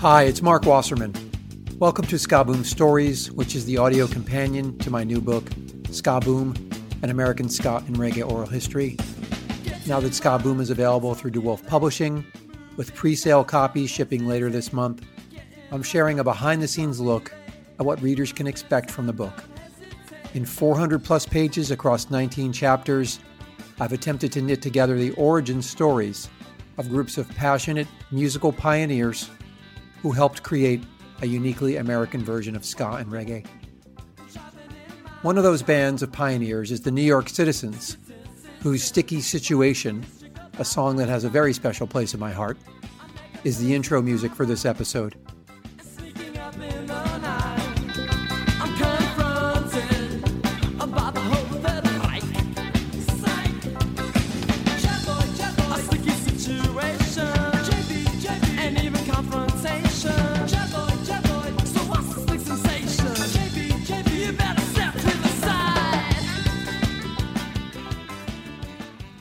Hi, it's Mark Wasserman. Welcome to Ska Boom Stories, which is the audio companion to my new book, Ska Boom An American Ska and Reggae Oral History. Now that Ska Boom is available through DiWulf Publishing, with pre sale copies shipping later this month, I'm sharing a behind the scenes look at what readers can expect from the book. In 400 plus pages across 19 chapters, I've attempted to knit together the origin stories of groups of passionate musical pioneers who helped create a uniquely American version of ska and reggae. One of those bands of pioneers is the New York Citizens, whose Sticky Situation, a song that has a very special place in my heart, is the intro music for this episode.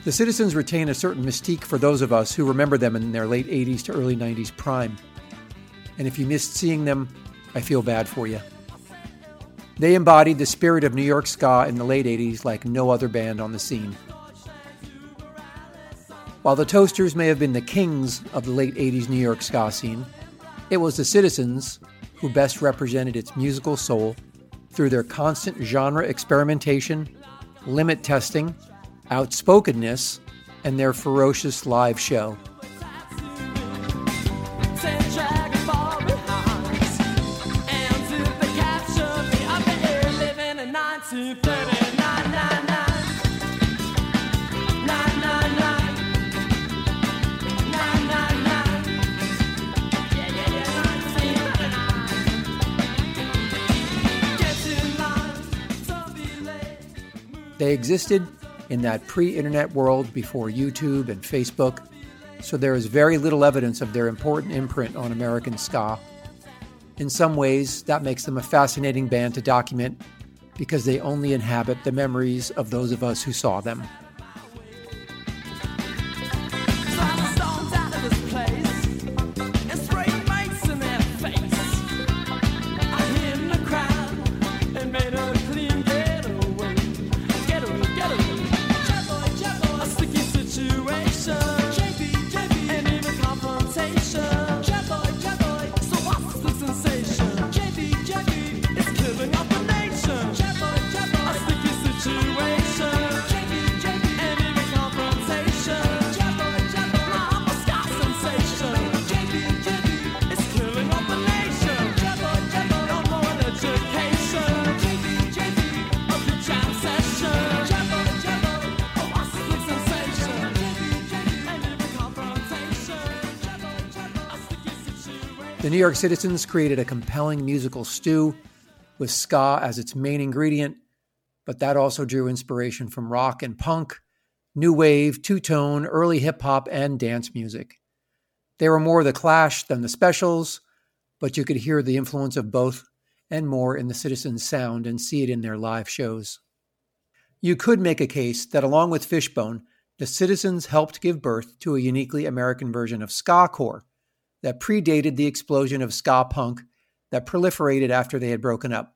The Citizens retain a certain mystique for those of us who remember them in their late 80s to early 90s prime. And if you missed seeing them, I feel bad for you. They embodied the spirit of New York ska in the late 80s like no other band on the scene. While the Toasters may have been the kings of the late 80s New York ska scene, it was the Citizens who best represented its musical soul through their constant genre experimentation, limit testing, outspokenness, and their ferocious live show. They existed in that pre internet world before YouTube and Facebook, so there is very little evidence of their important imprint on American ska. In some ways, that makes them a fascinating band to document because they only inhabit the memories of those of us who saw them. The New York Citizens created a compelling musical stew with ska as its main ingredient, but that also drew inspiration from rock and punk, new wave, two tone, early hip hop, and dance music. They were more the Clash than the Specials, but you could hear the influence of both and more in the Citizens' sound and see it in their live shows. You could make a case that along with Fishbone, the Citizens helped give birth to a uniquely American version of ska core that predated the explosion of ska punk that proliferated after they had broken up.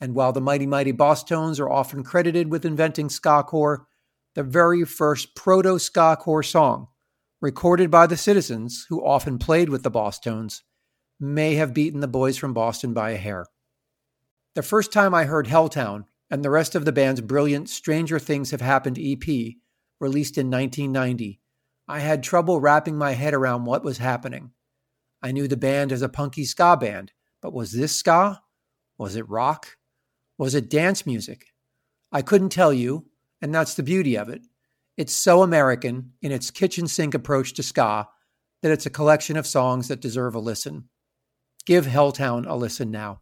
And while the Mighty Mighty Bosstones are often credited with inventing ska core, the very first proto ska core song, recorded by the Citizens, who often played with the Bosstones, may have beaten the boys from Boston by a hair. The first time I heard Helltown and the rest of the band's brilliant Stranger Things Have Happened EP, released in 1990, I had trouble wrapping my head around what was happening. I knew the band as a punky ska band, but was this ska? Was it rock? Was it dance music? I couldn't tell you, and that's the beauty of it. It's so American in its kitchen sink approach to ska that it's a collection of songs that deserve a listen. Give Helltown a listen now.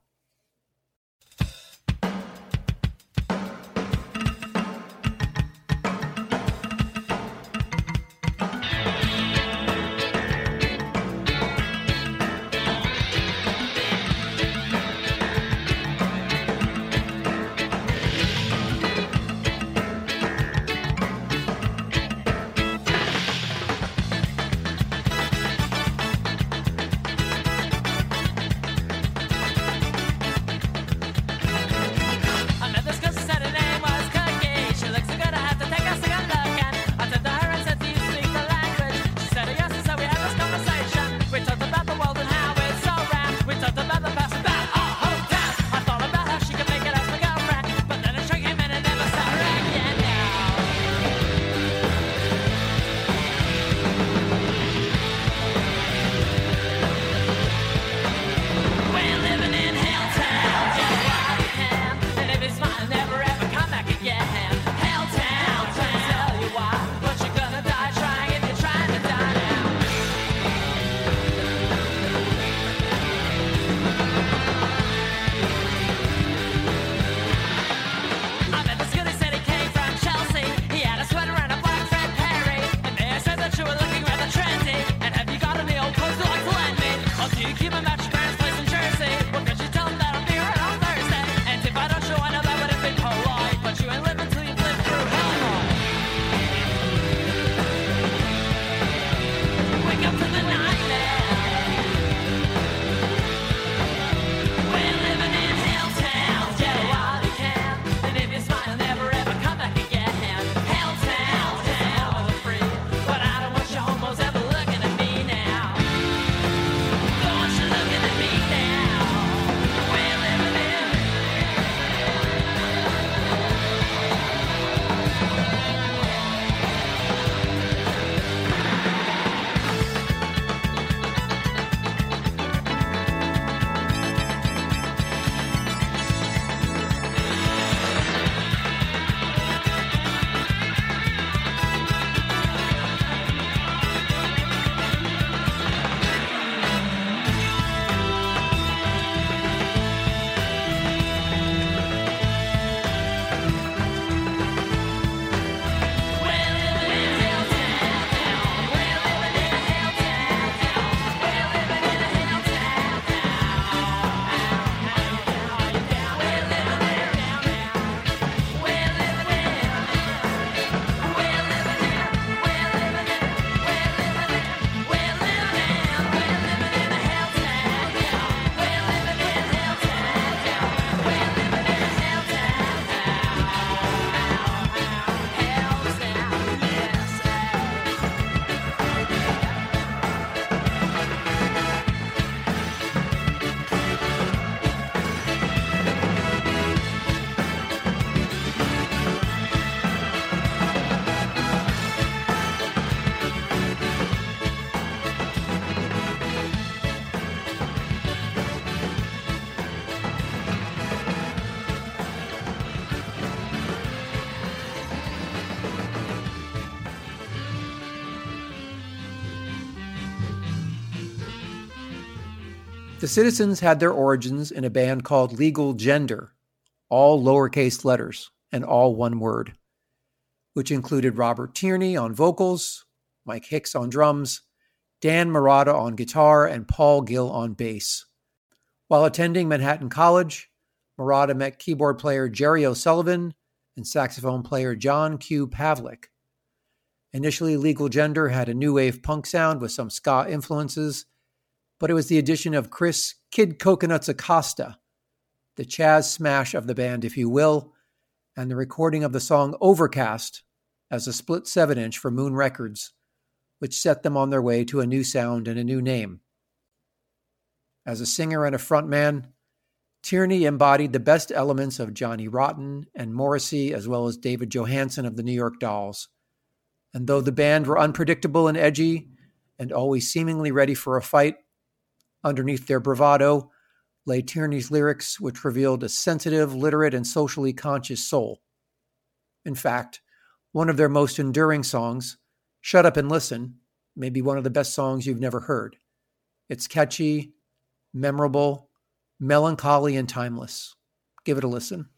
The Citizens had their origins in a band called Legal Gender, all lowercase letters and all one word, which included Robert Tierney on vocals, Mike Hicks on drums, Dan Murata on guitar, and Paul Gill on bass. While attending Manhattan College, Murata met keyboard player Jerry O'Sullivan and saxophone player John Q. Pavlik. Initially, Legal Gender had a new wave punk sound with some ska influences, but it was the addition of Chris Kid Coconuts Acosta, the Chas Smash of the band, if you will, and the recording of the song Overcast as a split 7 inch for Moon Records, which set them on their way to a new sound and a new name. As a singer and a frontman, Tierney embodied the best elements of Johnny Rotten and Morrissey, as well as David Johansen of the New York Dolls. And though the band were unpredictable and edgy, and always seemingly ready for a fight, underneath their bravado lay Tierney's lyrics, which revealed a sensitive, literate, and socially conscious soul. In fact, one of their most enduring songs, Shut Up and Listen, may be one of the best songs you've never heard. It's catchy, memorable, melancholy, and timeless. Give it a listen.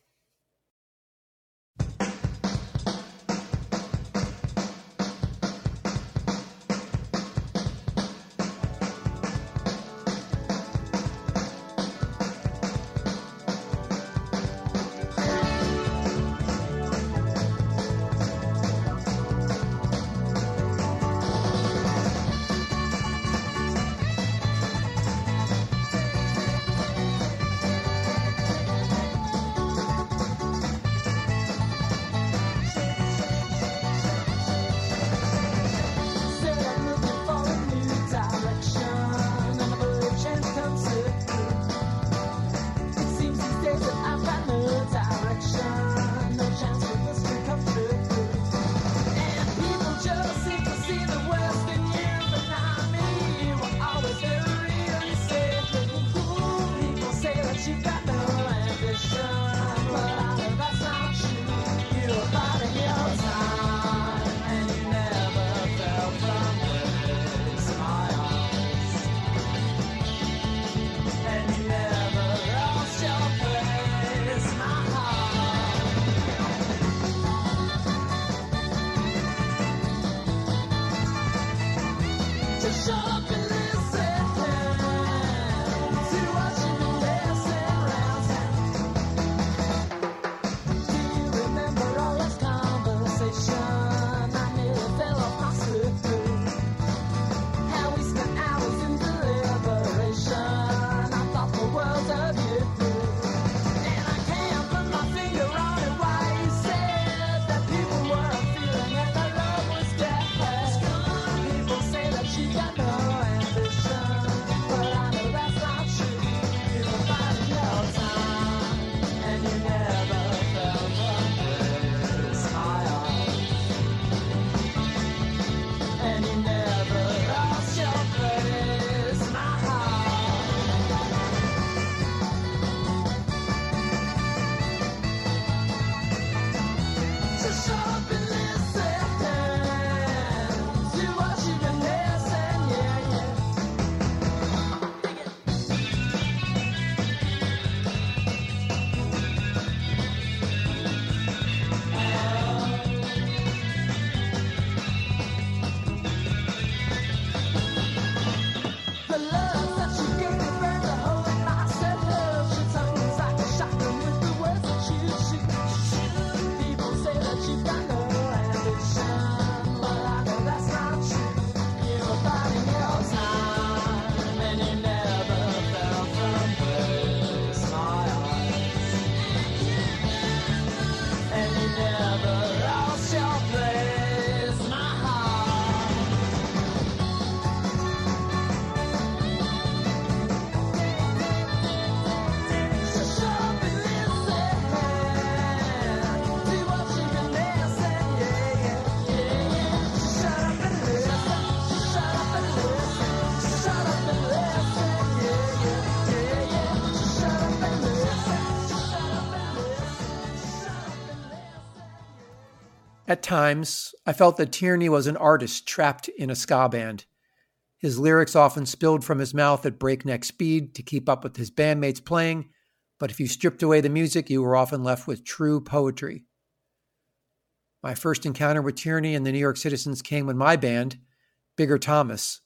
At times, I felt that Tierney was an artist trapped in a ska band. His lyrics often spilled from his mouth at breakneck speed to keep up with his bandmates playing, but if you stripped away the music, you were often left with true poetry. My first encounter with Tierney and the New York Citizens came when my band, Bigger Thomas,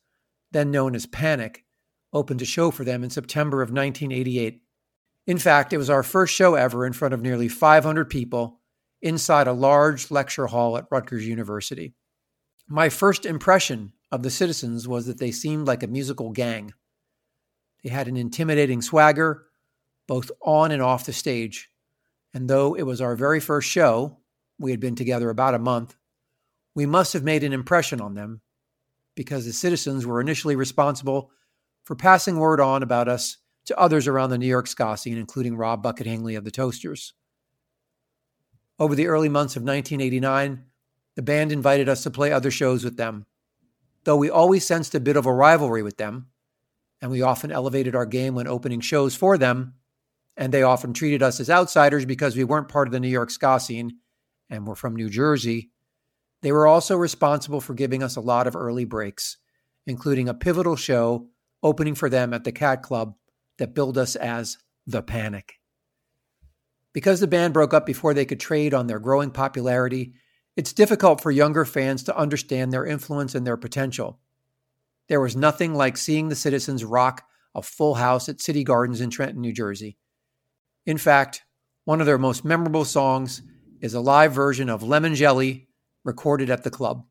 then known as Panic, opened a show for them in September of 1988. In fact, it was our first show ever in front of nearly 500 people inside a large lecture hall at Rutgers University. My first impression of the citizens was that they seemed like a musical gang. They had an intimidating swagger, both on and off the stage. And though it was our very first show, we had been together about a month, we must have made an impression on them because the citizens were initially responsible for passing word on about us to others around the New York scene, including Rob Bucket Hingley of the Toasters. Over the early months of 1989, the band invited us to play other shows with them though we always sensed a bit of a rivalry with them, and we often elevated our game when opening shows for them, and they often treated us as outsiders because we weren't part of the New York ska scene and were from New Jersey. They were also responsible for giving us a lot of early breaks, including a pivotal show opening for them at the Cat Club that billed us as The Panic. Because the band broke up before they could trade on their growing popularity it's difficult for younger fans to understand their influence and their potential. There was nothing like seeing the citizens rock a full house at City Gardens in Trenton, New Jersey. In fact, one of their most memorable songs is a live version of Lemon Jelly recorded at the club.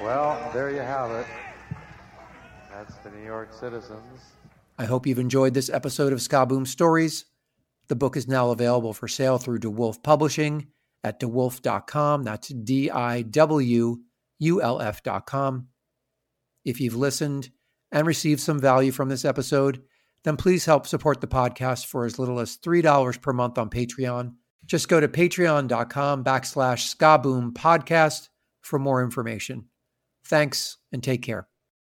There you have it. That's the New York Citizens. I hope you've enjoyed this episode of Ska Boom Stories. The book is now available for sale through DiWulf Publishing at diwulf.com. That's D I W U L F.com. If you've listened and received some value from this episode, then please help support the podcast for as little as $3 per month on Patreon. Just go to patreon.com backslash skaboom podcast for more information. Thanks and take care.